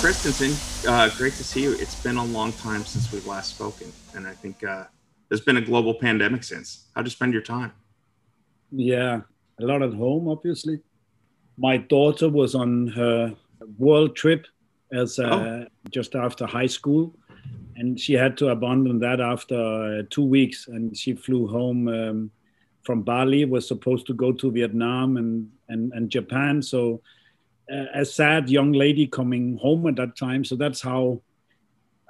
Kristensen, uh, great to see you. It's been a long time since we've last spoken, and I think uh, there's been a global pandemic since. How'd you spend your time? Yeah, a lot at home, obviously. My daughter was on her world trip as uh, oh. just after high school, and she had to abandon that after uh, two weeks, and she flew home um, from Bali. Was supposed to go to Vietnam and and, and Japan, so a sad young lady coming home at that time. So that's how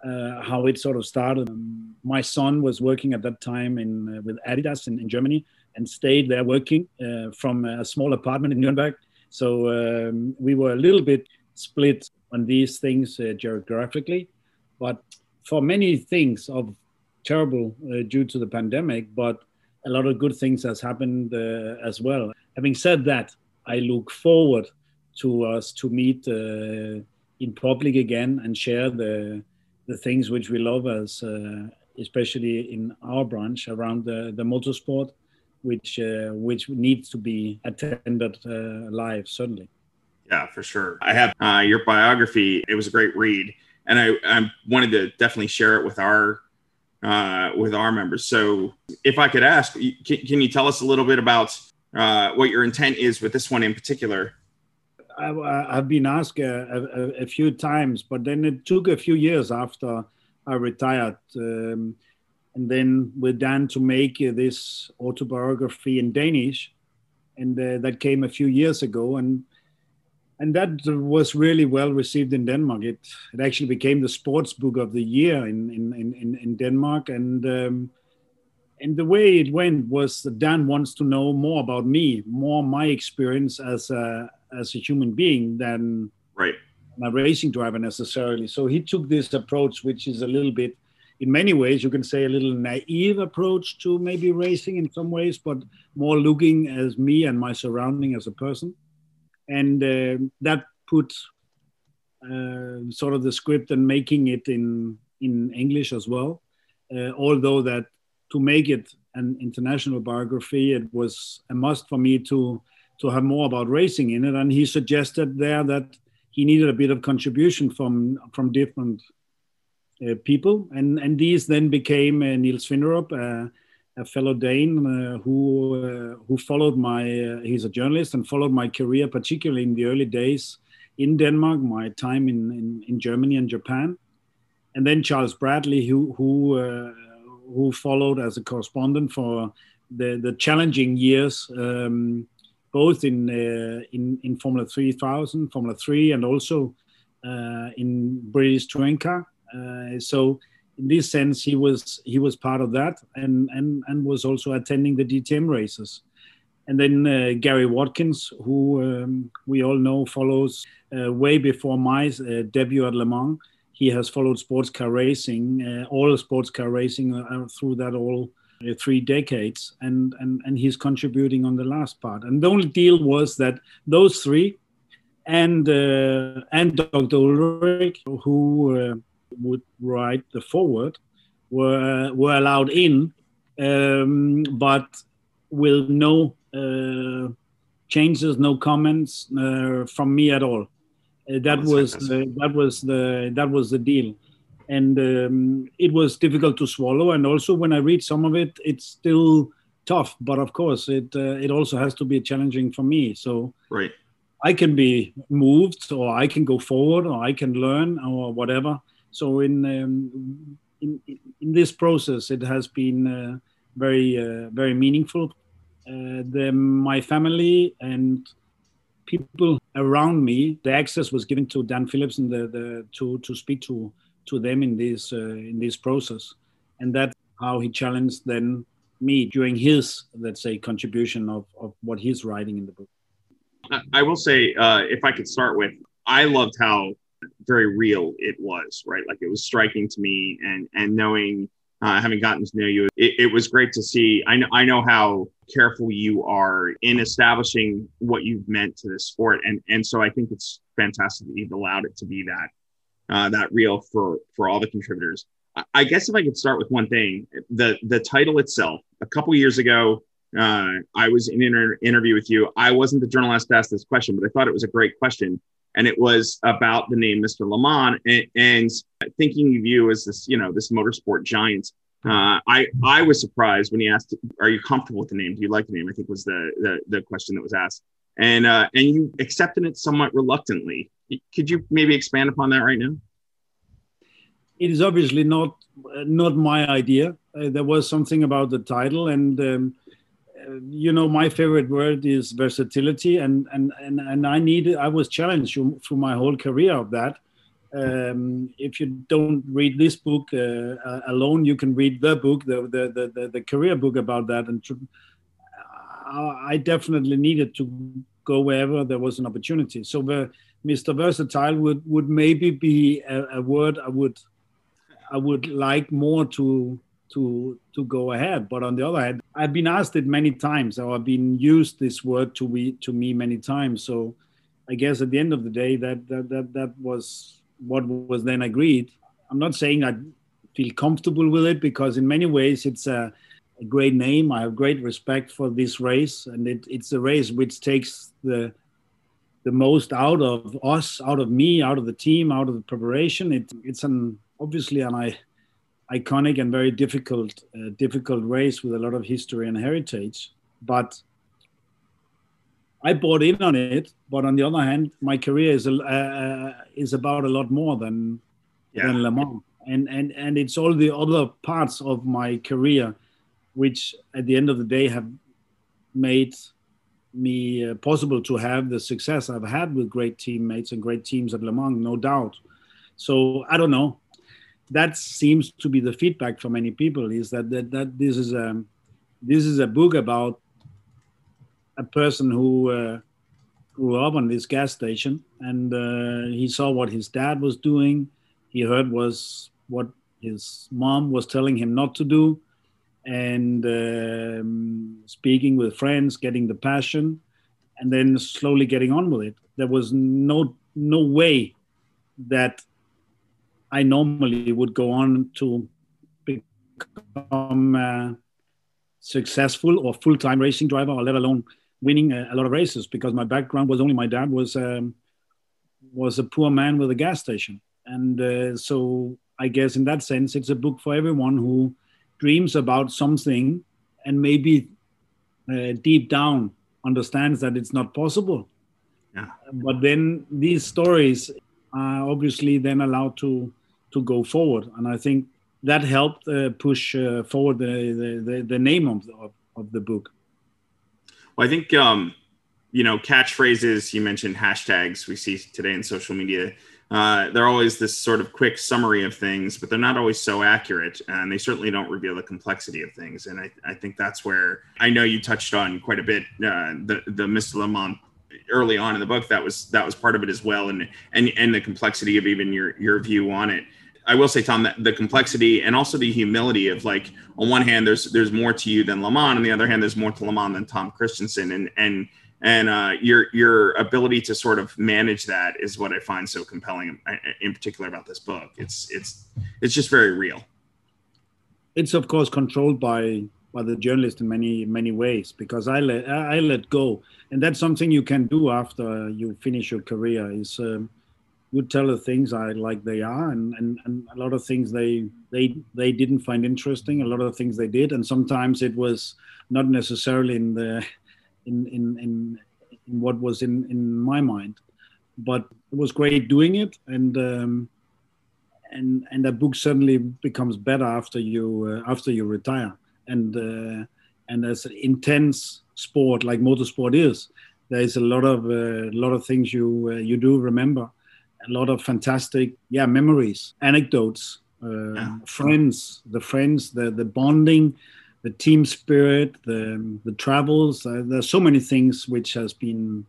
uh, how it sort of started. Um, my son was working at that time in uh, with Adidas in, in, Germany and stayed there working uh, from a small apartment in Nuremberg. So um, we were a little bit split on these things uh, geographically, but for many things of terrible uh, due to the pandemic, but a lot of good things has happened uh, as well. Having said that, I look forward to us to meet uh, in public again and share the the things which we love as uh, especially in our branch around the, the motorsport which uh, which needs to be attended uh, live certainly. Yeah for sure. I have uh, your biography. It was a great read and i i wanted to definitely share it with our uh, with our members. So if i could ask can, can you tell us a little bit about what your intent is with this one in particular I, have been asked a, a, a, few times, but then it took a few years after I retired. Um, and then with Dan to make uh, this autobiography in Danish. And uh, that came a few years ago. And and that was really well received in Denmark. It, it actually became the sports book of the year in, in, in, in Denmark. And um, and the way it went was Dan wants to know more about me, more my experience as a as a human being than right my racing driver necessarily. So he took this approach, which is a little bit, in many ways, you can say a little naive approach to maybe racing in some ways, but more looking as me and my surrounding as a person, and uh, that put uh, sort of the script and making it in in English as well. Uh, although that to make it an international biography, it was a must for me to to have more about racing in it. And he suggested there that he needed a bit of contribution from from different uh, people, and and these then became uh, Niels Finderup, uh, a fellow Dane uh, who uh, who followed my. Uh, he's a journalist and followed my career, particularly in the early days in Denmark, my time in in, in Germany and Japan, and then Charles Bradley, who who who followed as a correspondent for the the challenging years. Um, both in uh, in in Formula 3000, Formula 3, and also uh, in British Touring Car. Uh, so in this sense, he was he was part of that, and and and was also attending the DTM races. And then uh, Gary Watkins, who um, we all know follows uh, way before my debut at Le Mans. He has followed sports car racing, all sports car racing through that all uh, three decades, and, and, and he's contributing on the last part. And the only deal was that those three and, uh, and Dr. Ullrich, who uh, would write the foreword, were, were allowed in, um, but with no uh, changes, no comments uh, from me at all. Uh, that was the, that was the that was the deal and um, it was difficult to swallow. And also, when I read some of it, it's still tough. But of course, it uh, it also has to be challenging for me. So right, I can be moved, or I can go forward, or I can learn, or whatever. So in um, in, in this process, it has been uh, very uh, very meaningful. Uh, the, my family and people around me, the access was given to Dan Phillips and the, the to to speak to to them in this uh, in this process, and that's how he challenged then me during his let's say contribution of, of what he's writing in the book. I will say, uh, if I could start with, I loved how very real it was, right? Like it was striking to me, and and knowing, uh, having gotten to know you, it, it, was great to see. I know I know how careful you are in establishing what you've meant to the sport, and and so I think it's fantastic that you've allowed it to be that uh, that real for for all the contributors. I guess if I could start with one thing, the the title itself. A couple years ago, uh, I was in an inter- interview with you. I wasn't the journalist to ask this question, but I thought it was a great question. And it was about the name Mr. Le Mans and, and thinking of you as this, you know, this motorsport giant. Uh, I I was surprised when he asked, "Are you comfortable with the name? Do you like the name?" I think was the the, the question that was asked, and uh, and you accepted it somewhat reluctantly. Could you maybe expand upon that right now? It is obviously not not my idea. Uh, there was something about the title, and um, you know my favorite word is versatility and and and, and i needed i was challenged through my whole career of that. Um, if you don't read this book uh, alone you can read the book the the, the, the career book about that and i definitely needed to go wherever there was an opportunity. So the mr versatile would would maybe be a, a word i would i would like more to to to go ahead. But on the other hand, I've been asked it many times, or I've been used this word to me to me many times. So I guess at the end of the day, that that that, that was what was then agreed. I'm not saying I feel comfortable with it because in many ways it's a, a great name. I have great respect for this race, and it, it's a race which takes the the most out of us, out of me, out of the team, out of the preparation. It, it's an obviously, and I iconic and very difficult, uh, difficult race with a lot of history and heritage. But I bought in on it. But on the other hand, my career is uh, is about a lot more than yeah. than Le Mans, and and and it's all the other parts of my career, which at the end of the day have made me uh, possible to have the success I've had with great teammates and great teams at Le Mans, no doubt. So I don't know that seems to be the feedback from many people is that that, that this is a this is a book about a person who uh, grew up on this gas station and uh, he saw what his dad was doing. He heard was what his mom was telling him not to do and um, speaking with friends getting the passion and then slowly getting on with it. There was no no way that I normally would go on to become uh, successful or full-time racing driver, or let alone winning a, a, lot of races. Because my background was only my dad was um, was a poor man with a gas station, and uh, so I guess in that sense, it's a book for everyone who dreams about something and maybe uh, deep down understands that it's not possible. Yeah. But then these stories are obviously then allowed to to go forward. And I think that helped uh, push uh, forward the, the, the, name of the, of the book. Well, I think, um, you know, catchphrases, you mentioned hashtags we see today in social media. Uh, they're always this sort of quick summary of things, but they're not always so accurate. And they certainly don't reveal the complexity of things. And I, I think that's where I know you touched on quite a bit uh, the, the Mr. Le Mans early on in the book. That was that was part of it as well. And, and, and the complexity of even your, your view on it. I will say, Tom, that the complexity and also the humility of like, on one hand, there's there's more to you than Le Mans, on the other hand, there's more to Le Mans than Tom Kristensen, and and and uh, your your ability to sort of manage that is what I find so compelling, uh, in particular about this book. It's it's it's just very real. It's of course controlled by by the journalist in many many ways because I let I let go, and that's something you can do after you finish your career. Is um, you tell the things I like they are, and, and, and a lot of things they they they didn't find interesting. A lot of things they did, and sometimes it was not necessarily in the in in in, in what was in in my mind, but it was great doing it, and um, and and a book suddenly becomes better after you uh, after you retire, and uh, and as an intense sport like motorsport is, there is a lot of a uh, lot of things you uh, you do remember a lot of fantastic, yeah, memories, anecdotes, uh, yeah. friends, the friends, the the bonding, the team spirit, the the travels. Uh, there's so many things which has been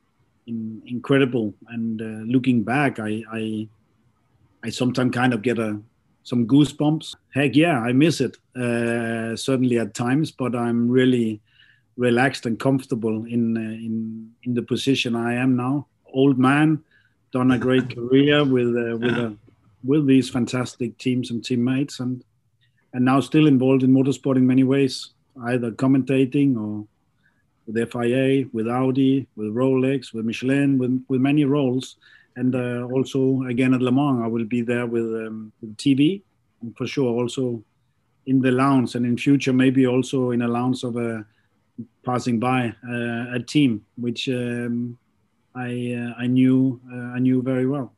in, incredible. And uh, looking back, I I, I sometimes kind of get a some goosebumps. Heck yeah, I miss it uh, certainly at times, but I'm really relaxed and comfortable in uh, in in the position I am now. Old man done a great career with uh, with yeah. with these fantastic teams and teammates, and and now still involved in motorsport in many ways, either commentating or with FIA, with Audi, with Rolex, with Michelin, with with many roles and uh, also again at Le Mans, I will be there with, um, with TV, and for sure also in the lounge, and in future maybe also in a lounge of a passing by uh, a team which um, I uh, I knew uh, I knew very well.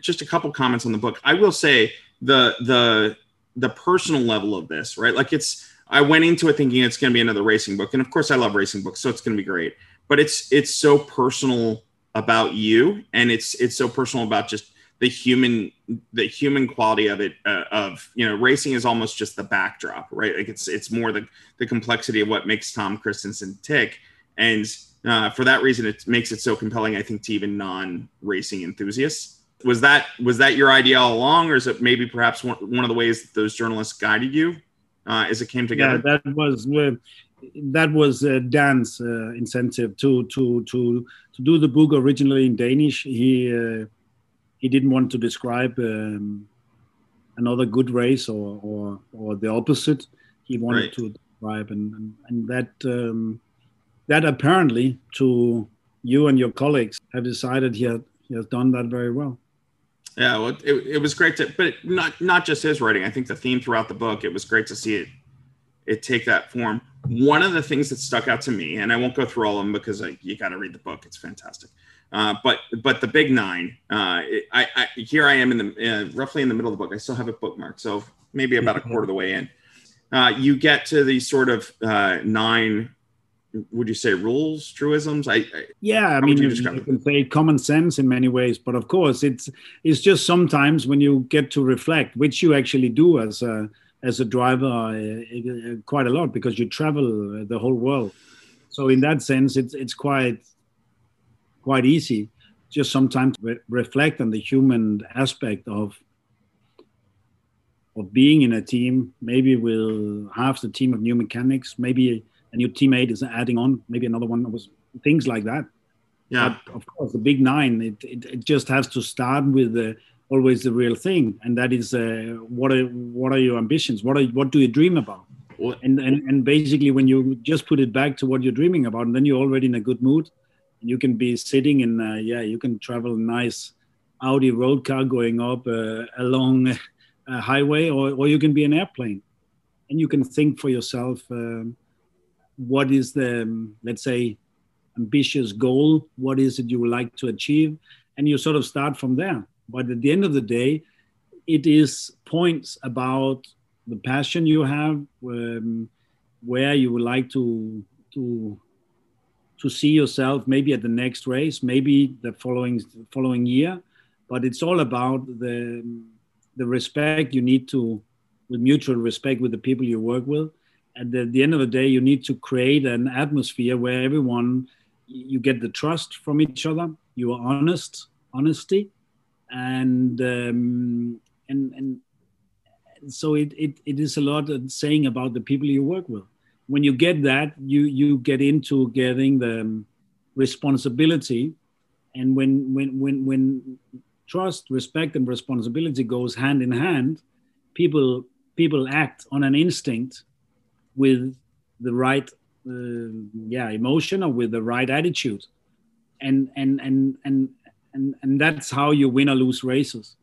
Just a couple comments on the book. I will say the the the personal level of this, right? Like it's I went into it thinking it's going to be another racing book, and of course I love racing books, so it's going to be great. But it's it's so personal about you, and it's it's so personal about just the human the human quality of it uh, of you know racing is almost just the backdrop right like it's it's more the the complexity of what makes tom kristensen tick and uh, for that reason it makes it so compelling i think to even non-racing enthusiasts was that was that your idea all along or is it maybe perhaps one, one of the ways that those journalists guided you uh, as it came together yeah, that was that was uh, Dan's uh, incentive to to to to do the book originally in Danish. He uh, he didn't want to describe um, another good race or, or, or the opposite. He wanted right. to describe, and, and, and that um, that apparently to you and your colleagues have decided he, he has done that very well. Yeah, well, it, it was great to, but not not just his writing. I think the theme throughout the book, it was great to see it it take that form. One of the things that stuck out to me, and I won't go through all of them because I, you got to read the book; it's fantastic. Uh, but but the big nine, uh, I, I, here I am in the uh, roughly in the middle of the book. I still have it bookmarked, so maybe about a quarter of the way in. Uh, you get to these sort of uh, nine. Would you say rules, truisms? I, I yeah, I mean, you, you can say common sense in many ways, but of course, it's it's just sometimes when you get to reflect, which you actually do as a as a driver uh, quite a lot because you travel the whole world. So in that sense, it's it's quite quite easy. Just sometimes re- reflect on the human aspect of of being in a team. Maybe with half the team of new mechanics, maybe a new teammate is adding on, maybe another one was things like that. Yeah. But of course, the big nine, it, it, it just has to start with the always the real thing, and that is uh, what are what are your ambitions? What are what do you dream about? And, and and basically, when you just put it back to what you're dreaming about, and then you're already in a good mood And you can be sitting in uh, yeah you can travel a nice audi road car going up uh, along a highway or, or you can be an airplane and you can think for yourself um, what is the let's say ambitious goal what is it you would like to achieve and you sort of start from there but at the end of the day it is points about the passion you have um, where you would like to to to see yourself maybe at the next race, maybe the following following year. But it's all about the the respect you need to, with mutual respect with the people you work with. At the, the end of the day, you need to create an atmosphere where everyone you get the trust from each other. You are honest, honesty, and um, and and so it, it, it is a lot of saying about the people you work with when you get that, you you get into getting the responsibility, and when when when when trust, respect, and responsibility goes hand in hand, people people act on an instinct with the right uh, yeah emotion or with the right attitude, and and and and and and that's how you win or lose races.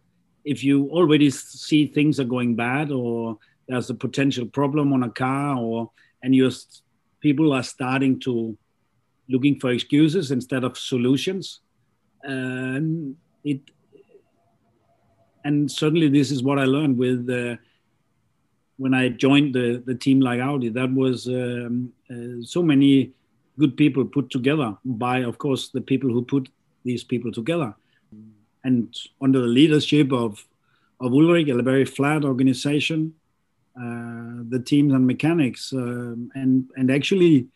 If you already see things are going bad or there's a potential problem on a car or and you people are starting to looking for excuses instead of solutions and it and certainly this is what i learned with uh, when i joined the, the team like audi that was um, uh, so many good people put together by of course the people who put these people together. And under the leadership of of ullrich a very flat organization uh, the teams and mechanics, um, and and actually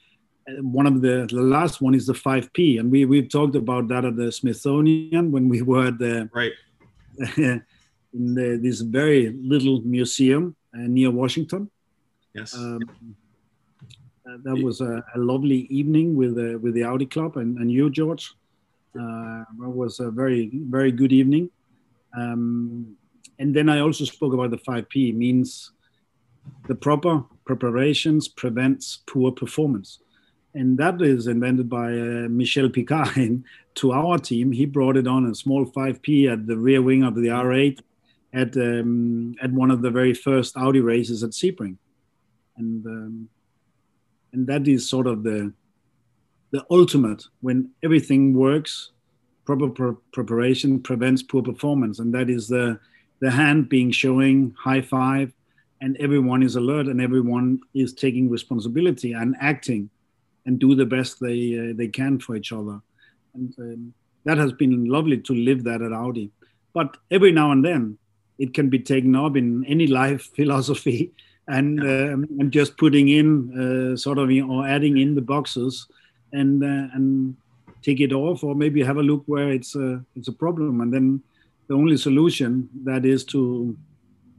uh, one of the, the last one is the 5P, and we we talked about that at the Smithsonian when we were at the right. in the, this very little museum. uh, near Washington. Yes. Um, uh, that was a, a, lovely evening with uh, with the Audi Club and, and you, George. Uh, it was a very very good evening. Um, and then I also spoke about the 5P means the proper preparations prevents poor performance and that is invented by uh, Michel Picard to our team. He brought it on a small 5P at the rear wing of the R8 at um, at one of the very first Audi races at Sebring, and um, and that is sort of the the ultimate when everything works. Proper pre- preparation prevents poor performance, and that is the the hand being showing high five, and everyone is alert and everyone is taking responsibility and acting and do the best they uh, they can for each other. And um, that has been lovely to live that at Audi. But every now and then, it can be taken up in any life philosophy, and um, and just putting in uh, sort of you know, or adding in the boxes, and uh, and take it off, or maybe have a look where it's a it's a problem, and then the only solution that is to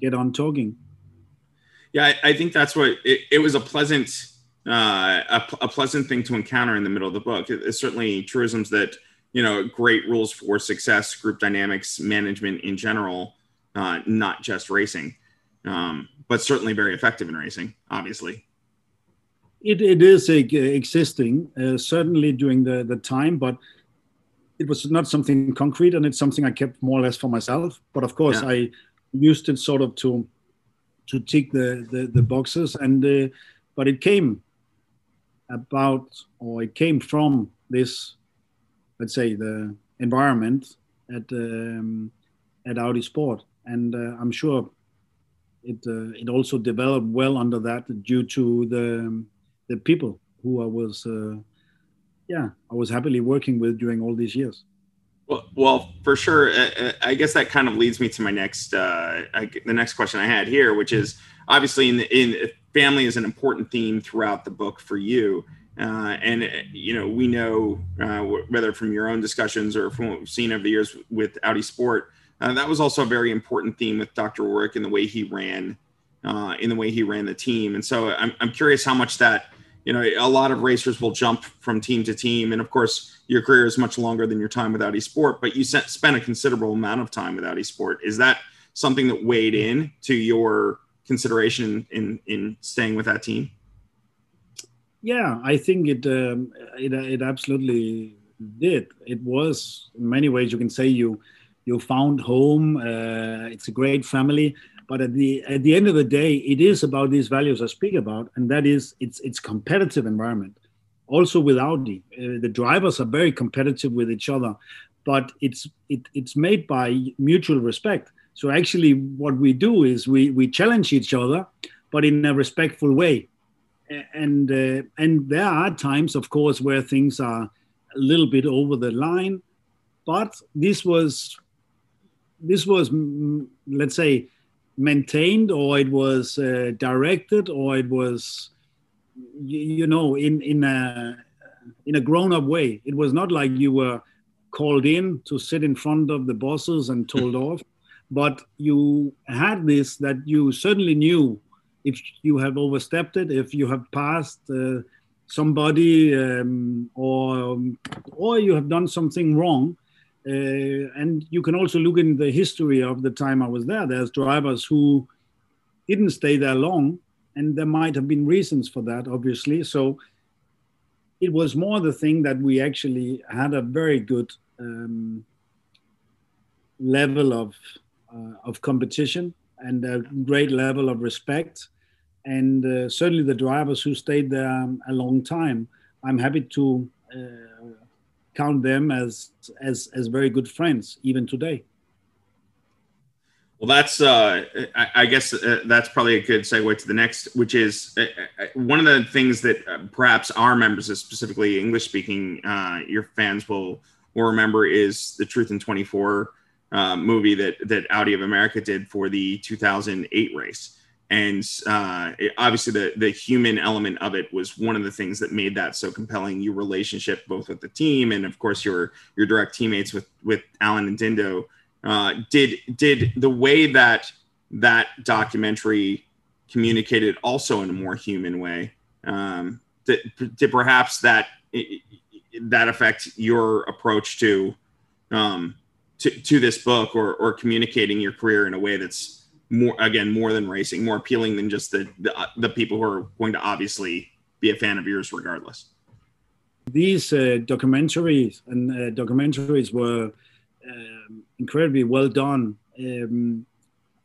get on talking. Yeah, I, I think that's what it, it was a pleasant uh, a, a, pleasant thing to encounter in the middle of the book. It, it's certainly truisms that you know great rules for success, group dynamics, management in general, uh, not just racing, um, but certainly very effective in racing. Obviously, it, it is uh, existing uh, certainly during the the time, but it was not something concrete, and it's something I kept more or less for myself. But of course, yeah. I used it sort of to to tick the the, the boxes, and uh, but it came about or it came from this let's say the environment at um, at Audi Sport and uh, I'm sure it uh, it also developed well under that due to the the people who I was uh, yeah I was happily working with during all these years. Well, well, for sure. Uh, uh, I guess that kind of leads me to my next, uh, the next question I had here, which is obviously in, in family is an important theme throughout the book for you. Uh, and uh, you know, we know uh, whether from your own discussions or from what we've seen over the years with Audi Sport, uh, that was also a very important theme with Dr. Ullrich in the way he ran, uh, in the way he ran the team. And so I'm, I'm curious how much that, you know, a lot of racers will jump from team to team. And of course, your career is much longer than your time with Audi Sport, but you spent a considerable amount of time with Audi Sport. Is that something that weighed in to your consideration in in staying with that team? Yeah, I think it um, it it absolutely did. It was in many ways you can say you you found home. Uh, it's a great family, but at the at the end of the day, it is about these values I speak about, and that is it's it's competitive environment. Also with Audi, uh, the drivers are very competitive with each other, but it's it, it's made by mutual respect so actually, what we do is we we challenge each other, but in a respectful way. And uh, and there are times, of course, where things are a little bit over the line, but this was this was mm, let's say maintained or it was uh, directed or it was you, you know in in a in a grown up way it was not like you were called in to sit in front of the bosses and told off but you had this that you certainly knew if you have overstepped it, if you have passed uh, somebody, um, or or you have done something wrong. Uh, and you can also look in the history of the time I was there. There's drivers who didn't stay there long, and there might have been reasons for that, obviously. So it was more the thing that we actually had a very good um, level of uh, of competition and a great level of respect. And uh, certainly the drivers who stayed there um, a long time, I'm happy to uh, count them as, as, as very good friends, even today. Well, that's uh, I, I, guess uh, that's probably a good segue to the next, which is uh, one of the things that perhaps our members, specifically English speaking, your fans will will remember is the Truth in 24 uh, movie that that Audi of America did for the 2008 race. And uh, it, obviously, the the human element of it was one of the things that made that so compelling. Your relationship, both with the team and, of course, your your direct teammates with with Allan and Dindo. Uh, did did the way that that documentary communicated also in a more human way? Um, did, did perhaps that that affect your approach to um, to, to this book or, or communicating your career in a way that's more again more than racing more appealing than just the, the, the people who are going to obviously be a fan of yours regardless These uh, documentaries and uh, documentaries were um, incredibly well done. Um,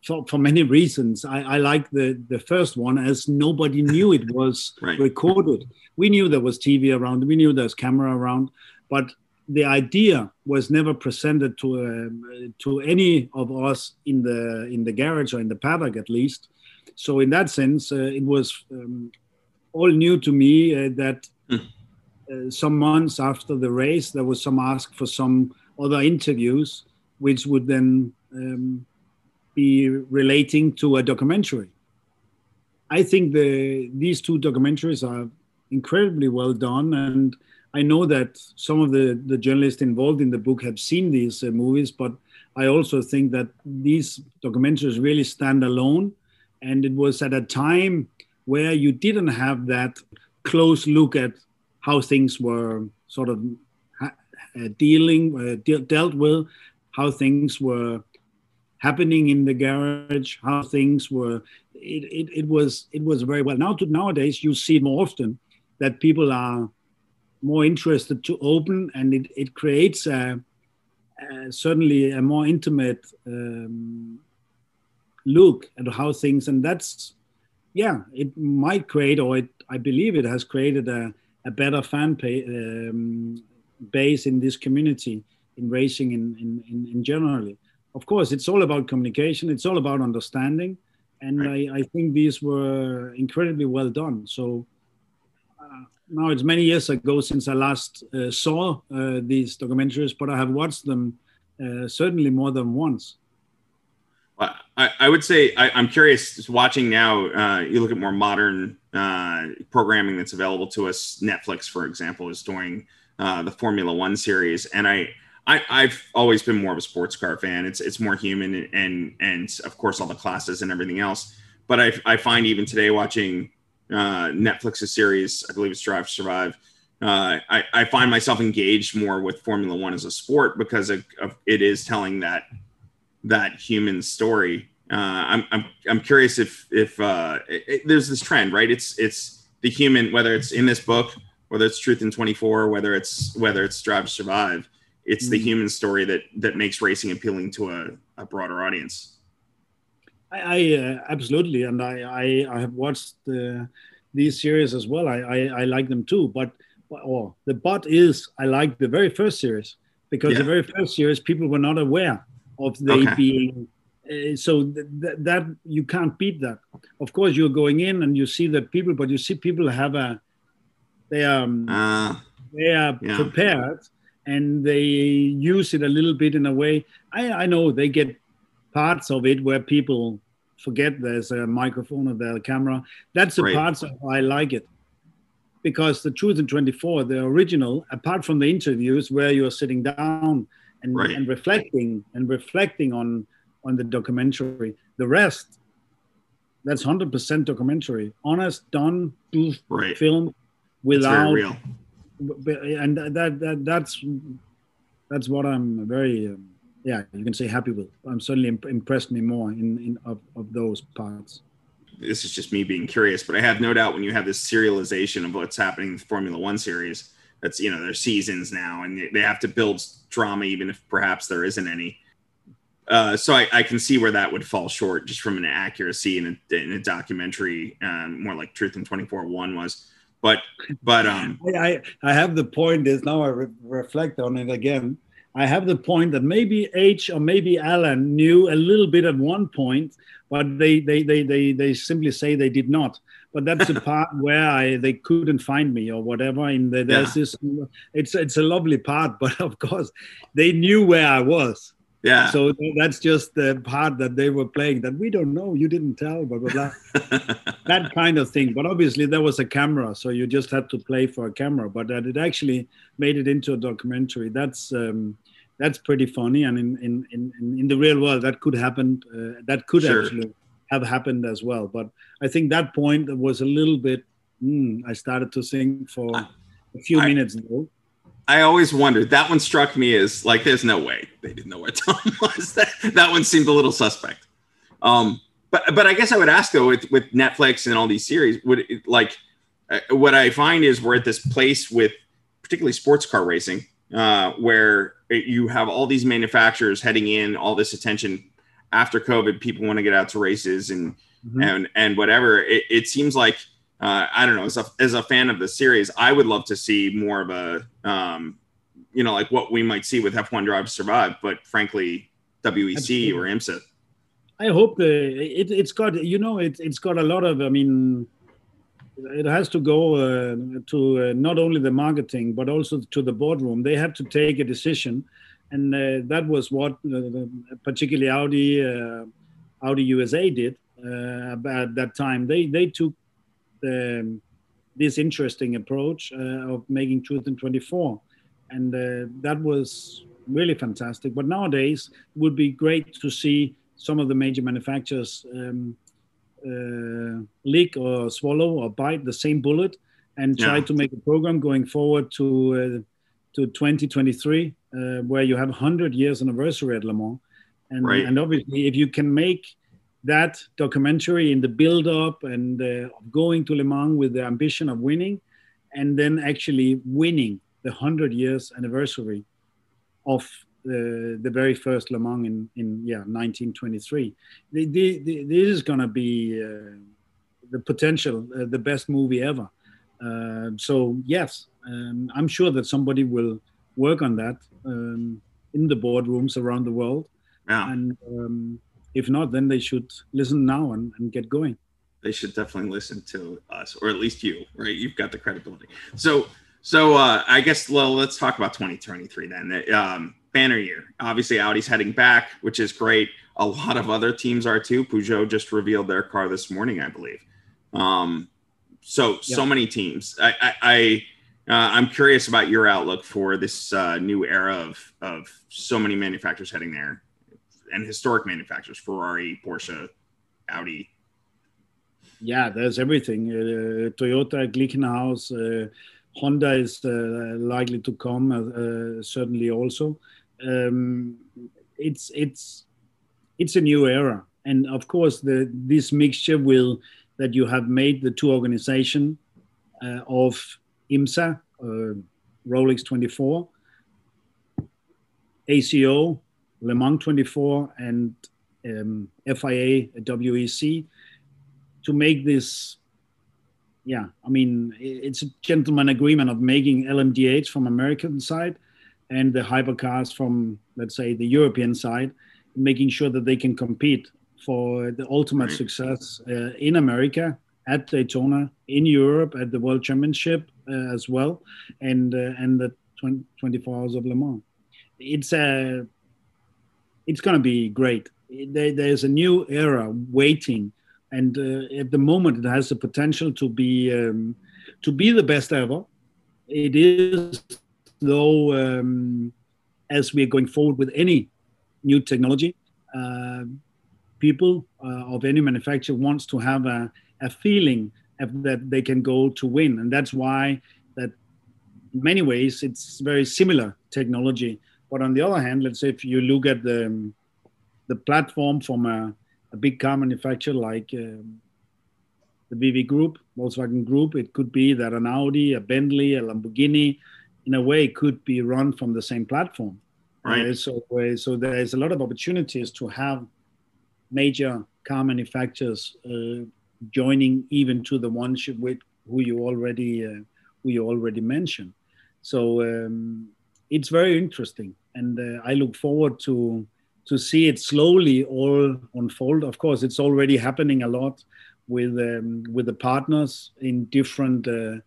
for, for many reasons. I, I like the, the first one as nobody knew it was right. recorded. We knew there was TV around, we knew there was camera around, but the idea was never presented to um, to any of us in the in the garage or in the paddock at least. So in that sense, uh, it was um, all new to me uh, that mm. uh, some months after the race, there was some ask for some other interviews, which would then um, be relating to a documentary. I think the these two documentaries are incredibly well done, and I know that some of the, the journalists involved in the book have seen these uh, movies, but I also think that these documentaries really stand alone. And it was at a time where you didn't have that close look at how things were sort of uh, dealing, uh, de- dealt with, how things were happening in the garage, how things were. It, it, it was it was very well. Now to, nowadays you see more often that people are more interested to open, and it, it creates a, a certainly a more intimate um, look at how things, and that's yeah, it might create, or it, I believe it has created a, a better fan pay, um, base in this community in racing in, in, in, in generally of course, it's all about communication. It's all about understanding, and right. I, I, think these were incredibly well done. So uh, now it's many years ago since I last uh, saw uh, these documentaries, but I have watched them uh, certainly more than once. I, I would say I, am curious. Watching now, uh, you look at more modern uh, programming that's available to us. Netflix, for example, is doing the Formula One series, and I I, have always been more of a sports car fan. It's it's more human and and of course all the classes and everything else. But I, I find even today watching uh, Netflix's series, I believe it's Drive to Survive. Uh, I, I find myself engaged more with Formula One as a sport because of, of it is telling that that human story. Uh, I'm, I'm I'm curious if if uh, it, it, there's this trend, right? It's it's the human, whether it's in this book, whether it's Truth in 24, whether it's whether it's Drive to Survive it's the mm. human story that that makes racing appealing to a, a broader audience. I, I uh, absolutely, and I, I, I have watched uh, these series as well. I, I, I like them too, but or the but is I like the very first series because yeah. the very first series people were not aware of they okay. being uh, so th- th- that you can't beat that. Of course, you're going in and you see that people, but you see people have a they are um, uh, they are yeah. prepared and they use it a little bit in a way. I, I know they get parts of it where people forget there's a microphone or there's a camera. That's the right. parts I like it. Because the Truth in 24, the original, apart from the interviews where you're sitting down and, right. and reflecting and reflecting on on the documentary, the rest, that's 100% documentary. Honest, done, right. film without and that, that that's that's what I'm very um, yeah you can say happy with. I'm certainly imp- impressed me more in in of, of those parts. This is just me being curious, but I have no doubt when you have this serialization of what's happening in the Formula One series, that's you know there's seasons now, and they have to build drama even if perhaps there isn't any. Uh, so I, I, can see where that would fall short just from an accuracy in a, in a documentary, um, more like Truth in 24 1 was but but um I I have the point is now I re- reflect on it again. I have the point that maybe H or maybe Allan knew a little bit at one point, but they they they they, they simply say they did not. But that's the part where I they couldn't find me or whatever. In the, there's yeah. this, it's it's a lovely part, but of course they knew where I was. Yeah. So that's just the part that they were playing that we don't know. You didn't tell, blah blah blah. that kind of thing. But obviously there was a camera, so you just had to play for a camera. But that it actually made it into a documentary. That's um, that's pretty funny. And in in in, in the real world, that could happen. Uh, that could sure. actually have happened as well. But I think that point was a little bit. Mm, I started to think for a few I, minutes though. I always wondered. That one struck me as like, there's no way they didn't know where Tom was. That that one seemed a little suspect. Um, but but I guess I would ask though, with with Netflix and all these series, would it, like uh, what I find is we're at this place with particularly sports car racing, uh, where you have all these manufacturers heading in, all this attention after COVID. People want to get out to races and mm-hmm. and and whatever. It, it seems like uh, I don't know. As a as a fan of the series, I would love to see more of a um, you know like what we might see with F1 Drive Survive, but frankly, WEC Absolutely. or IMSA. I hope the it, it's got you know it, it's got a lot of I mean it has to go uh, to uh, not only the marketing but also to the boardroom. They have to take a decision, and uh, that was what uh, particularly Audi uh, Audi USA did uh, at that time. They they took the, this interesting approach of making Truth in 24, and that was really fantastic. But nowadays, it would be great to see some of the major manufacturers. Um, uh, lick or swallow or bite the same bullet and try yeah. to make a program going forward to uh, to 2023 uh, where you have 100 years anniversary at Le Mans and right. and obviously if you can make that documentary in the build up and uh, going to Le Mans with the ambition of winning and then actually winning the 100 years anniversary of the, the very first Le Mans in, in yeah 1923. The, the, the, this is going to be uh, the potential, uh, the best movie ever. Uh, so yes, um, I'm sure that somebody will work on that um, in the boardrooms around the world. Yeah. And um, if not, then they should listen now and, and get going. They should definitely listen to us, or at least you, right? You've got the credibility. So, so uh, I guess well, let's talk about 2023 then. Um, banner year. Obviously, Audi's heading back, which is great. A lot of other teams are too. Peugeot just revealed their car this morning, I believe. Um, so yeah. so many teams. I, I, I uh, I'm curious about your outlook for this uh, new era of of so many manufacturers heading there, and historic manufacturers: Ferrari, Porsche, Audi. Yeah, there's everything. Uh, Toyota, Glickenhaus, uh, Honda is uh, likely to come, uh, certainly also um, it's it's it's a new era, and of course the this mixture will that you have made the two organization uh, of IMSA, uh, Rolex 24, ACO, Le Mans 24, and um, FIA WEC to make this. Yeah, I mean, it's a gentleman agreement of making LMDH from American side and the hypercars from, let's say, the European side, making sure that they can compete for the ultimate success uh, in America, at Daytona, in Europe, at the World Championship uh, as well, and uh, and the 20, 24 Hours of Le Mans. It's a, it's going to be great. There, there's a new era waiting, and uh, at the moment, it has the potential to be um, to be the best ever. It is though, um, as we're going forward with any new technology, uh, people uh, of any manufacturer wants to have a, a feeling that they can go to win, and that's why that in many ways it's very similar technology. But on the other hand, let's say if you look at the the platform from a, a big car manufacturer like um, the VW Group, Volkswagen Group, it could be that an Audi, a Bentley, a Lamborghini, in a way could be run from the same platform. Right. Uh, so, uh, so there's a lot of opportunities to have major car manufacturers uh, joining even to the ones with who you already uh, who you already mentioned. So um, it's very interesting, and uh, I look forward to to see it slowly all unfold. Of course, it's already happening a lot with um, with the partners in different uh,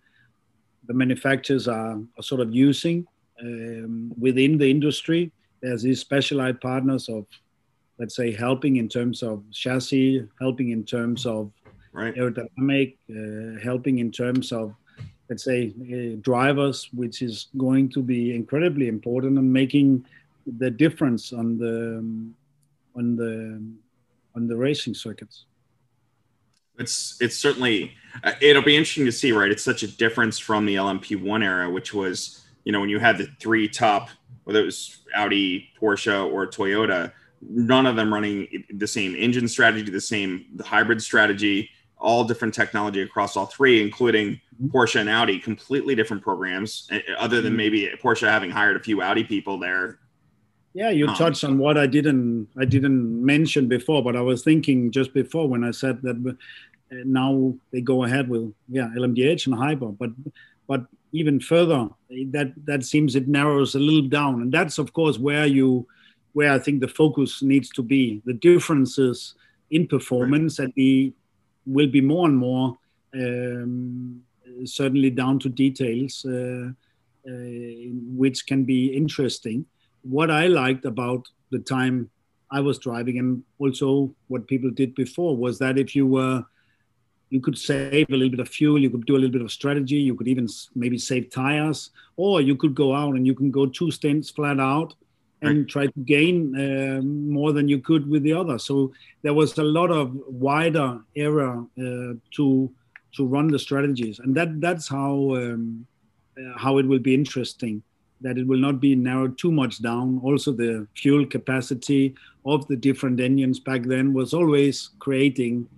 the manufacturers are, are sort of using um, within the industry. There's these specialized partners of, let's say, helping in terms of chassis, helping in terms of right. aerodynamic, uh, helping in terms of, let's say, uh, drivers, which is going to be incredibly important and making the difference on the on the on the racing circuits. It's it's certainly uh, it'll be interesting to see right? It's such a difference from the lmp1 era which was you know when you had the three top whether it was audi porsche or toyota none of them running the same engine strategy the same the hybrid strategy all different technology across all three, including mm-hmm. Porsche and Audi, completely different programs. Other than mm-hmm. maybe Porsche having hired a few Audi people there. Yeah, you um, touched on what I didn't I didn't mention before, but I was thinking just before when I said that uh, now they go ahead with yeah LMDH and Hyper, but but even further that that seems it narrows a little down, and that's of course where you where I think the focus needs to be. The differences in performance right. that we will be more and more um, certainly down to details, uh, uh, which can be interesting. What I liked about the time I was driving, and also what people did before, was that if you were you could save a little bit of fuel you could do a little bit of strategy you could even maybe save tires or you could go out and you can go two stints flat out and right. try to gain uh, more than you could with the other. So there was a lot of wider area uh, to to run the strategies, and that that's how um, uh, how it will be interesting. That it will not be narrowed too much down. Also, the fuel capacity of the different engines back then was always creating.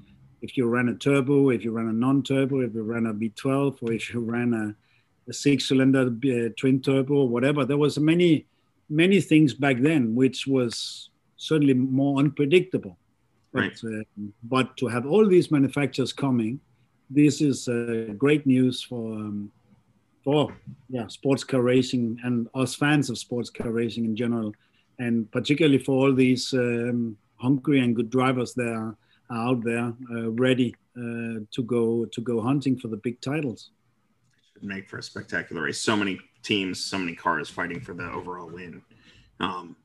If you ran a turbo, if you ran a non-turbo, if you ran a V12, or if you ran a, a six-cylinder uh, twin turbo, or whatever, there was many many things back then, which was certainly more unpredictable. Right. But, uh, but to have all these manufacturers coming, this is uh, great news for um, for yeah sports car racing and us fans of sports car racing in general, and particularly for all these um, hungry and good drivers that are, out there uh, ready uh, to go to go hunting for the big titles. Should make for a spectacular race. So many teams, so many cars fighting for the overall win. Um,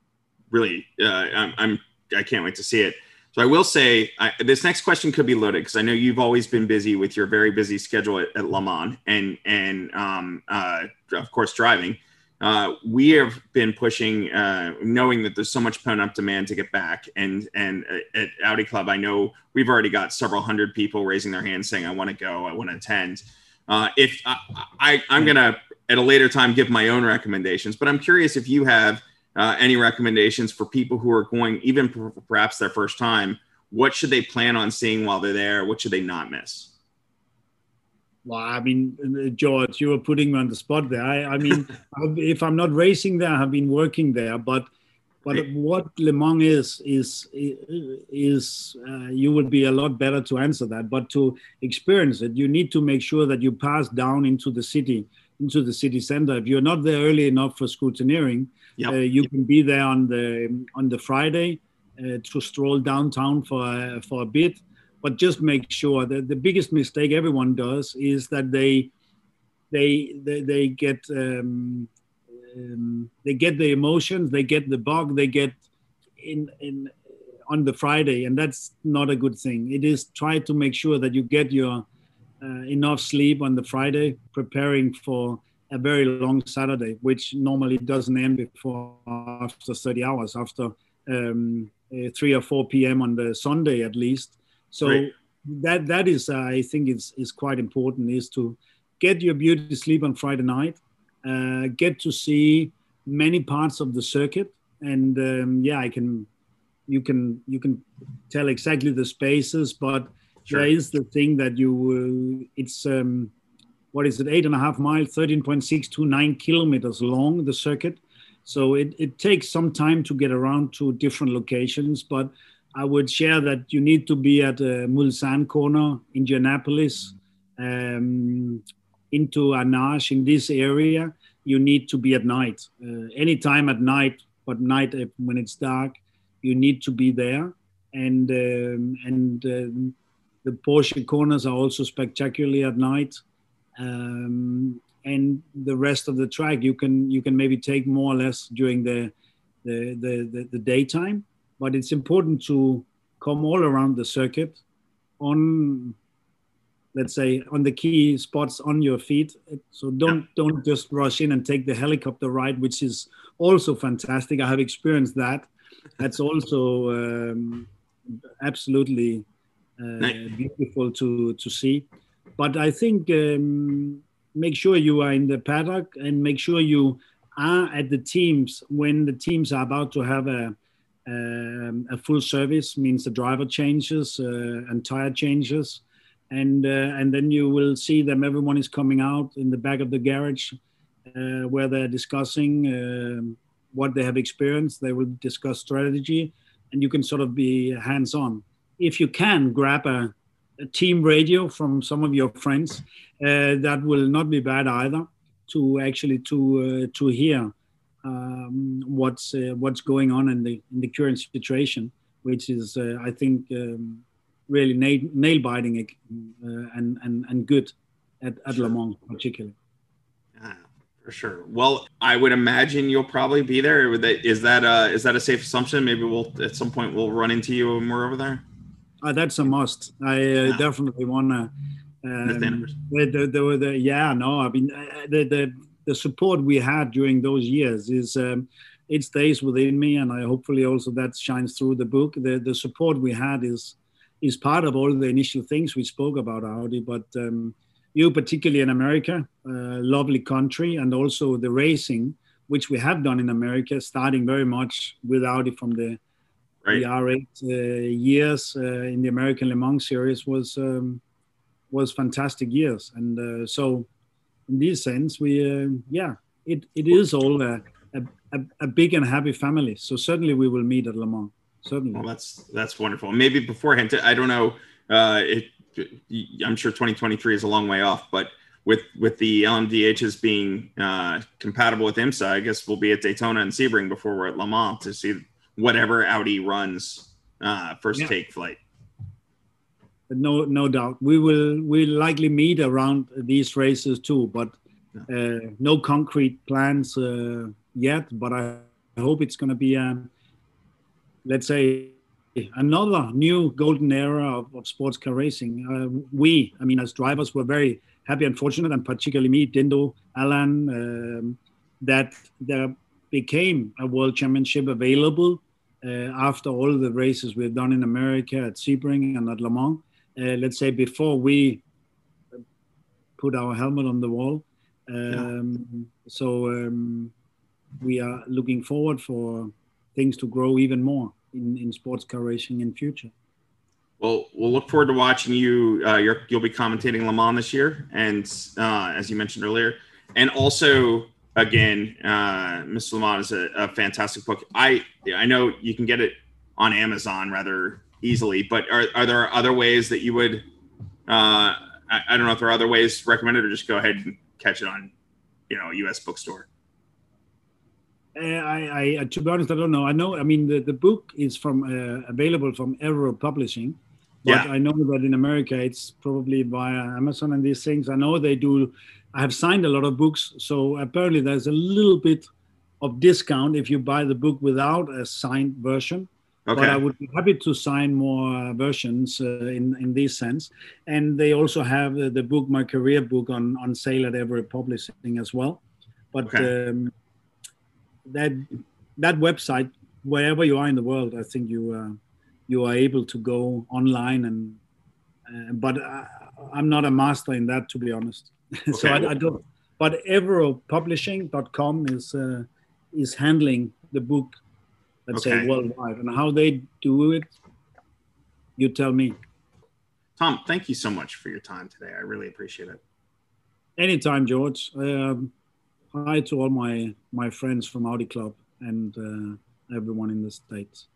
really, uh, I'm, I'm I can't wait to see it. So I will say I, this next question could be loaded because I know you've always been busy with your very busy schedule at, at Le Mans and and um, uh, of course driving. Uh, we have been pushing, uh, knowing that there's so much pent up demand to get back. And and at Audi Club, I know we've already got several hundred people raising their hands saying, "I want to go, I want to attend." Uh, if I, I, I'm gonna at a later time give my own recommendations. But I'm curious if you have uh, any recommendations for people who are going, even perhaps their first time. What should they plan on seeing while they're there? What should they not miss? Well, I mean, George, you were putting me on the spot there. I, I mean, if I'm not racing there, I've been working there. But, but right. what Le Mans is is is uh, you would be a lot better to answer that. But to experience it, you need to make sure that you pass down into the city into the city center. If you're not there early enough for scrutineering, yep. uh, you can be there on the on the Friday uh, to stroll downtown for uh, for a bit. But just make sure that the biggest mistake everyone does is that they they they, they get um, um, they get the emotions, they get the bug, they get in in on the Friday, and that's not a good thing. It is try to make sure that you get your uh, enough sleep on the Friday, preparing for a very long Saturday, which normally doesn't end before after 30 hours, after um, uh, 3 or 4 p.m. on the Sunday at least. So that that is, uh, I think, is is quite important. Is to get your beauty sleep on Friday night, uh, get to see many parts of the circuit, and um, yeah, I can, you can you can tell exactly the spaces, but Sure. There is the thing that you, uh, it's, um, what is it, eight and a half miles, 13.6 to nine kilometers long, the circuit. So it, it takes some time to get around to different locations, but I would share that you need to be at uh, Mulsanne corner, Indianapolis, um, into Arnage in this area. You need to be at night, uh, anytime at night, but night uh, when it's dark, you need to be there. And um, and um, the Porsche corners are also spectacularly at night. Um, and the rest of the track you can you can maybe take more or less during the the, the, the, the daytime. But it's important to come all around the circuit on let's say on the key spots on your feet so don't don't just rush in and take the helicopter ride which is also fantastic i have experienced that that's also um, absolutely nice. Uh, beautiful to to see. But I think um, make sure you are in the paddock and make sure you are at the teams when the teams are about to have a um, a full service means the driver changes uh, and tire changes and uh, and then you will see them. Everyone is coming out in the back of the garage uh, where they're discussing um, what they have experienced. They will discuss strategy, and you can sort of be hands on. If you can grab a, a team radio from some of your friends, uh, that will not be bad either. To actually to uh, to hear um, what's uh, what's going on in the in the current situation, which is uh, I think um, really nail, nail biting uh, and, and and good at, at Le Mans particularly. Yeah, for sure. Well, I would imagine you'll probably be there. Is that uh, is that a safe assumption? Maybe we'll at some point we'll run into you when we're over there. Uh, that's a must. I uh, yeah. definitely want to. Um, the, the, the, the, yeah, no, I mean uh, the, the the support we had during those years is um, it stays within me, and I hopefully also that shines through the book. The the support we had is is part of all the initial things we spoke about Audi, but um, you particularly in America, uh, lovely country, and also the racing, which we have done in America, starting very much with Audi from the right. the R8 uh, years uh, in the American Le Mans series was um, was fantastic years, and uh, so in this sense, we yeah, it, it is all a, a, a, big and happy family. So certainly we will meet at Le Mans. Certainly. Well, that's that's wonderful. Maybe beforehand, I don't know. Uh, it, I'm sure 2023 is a long way off, but with with the LMDHs being uh, compatible with IMSA, I guess we'll be at Daytona and Sebring before we're at Le Mans to see whatever Audi runs uh, first yeah. take flight. No no doubt. We will we will likely meet around these races too but uh, no concrete plans uh, yet but i hope it's going to be um, let's say another new golden era of, of sports car racing. Uh, we i mean as drivers were very happy and fortunate and particularly me dindo allan um, that there became a world championship available after all the races we've done in america at sebring and at le mans uh, let's say before we put our helmet on the wall. Um, yeah. So um, we are looking forward for things to grow even more in, in sports car racing in future. Well, we'll look forward to watching you. Uh, you will be commentating Le Mans this year, and uh, as you mentioned earlier, and also again, uh, Mr. Le Mans is a, a, fantastic book. I I know you can get it on Amazon rather easily. But are, are there other ways that you would? Uh, I, I don't know if there are other ways recommended, or just go ahead and catch it on, you know, U.S. bookstore. Uh, I, I, to be honest, I don't know. I know. I mean, the, the book is from uh, available from Evro Publishing, but yeah. I know that in America it's probably via Amazon and these things. I know they do. I have signed a lot of books, so apparently there's a little bit of discount if you buy the book without a signed version. Okay. But I would be happy to sign more uh, versions uh, in in this sense. And they also have uh, the book, my career book, on on sale at Evro Publishing as well. But okay. um, that that website, wherever you are in the world, I think you uh, you are able to go online and. Uh, but I, am not a master in that, to be honest. Okay. so I, I, don't. But evropublishing.com is uh, is handling the book let's okay. say worldwide and how they do it you tell me tom thank you so much for your time today i really appreciate it anytime george um, hi to all my my friends from audi club and uh, everyone in the states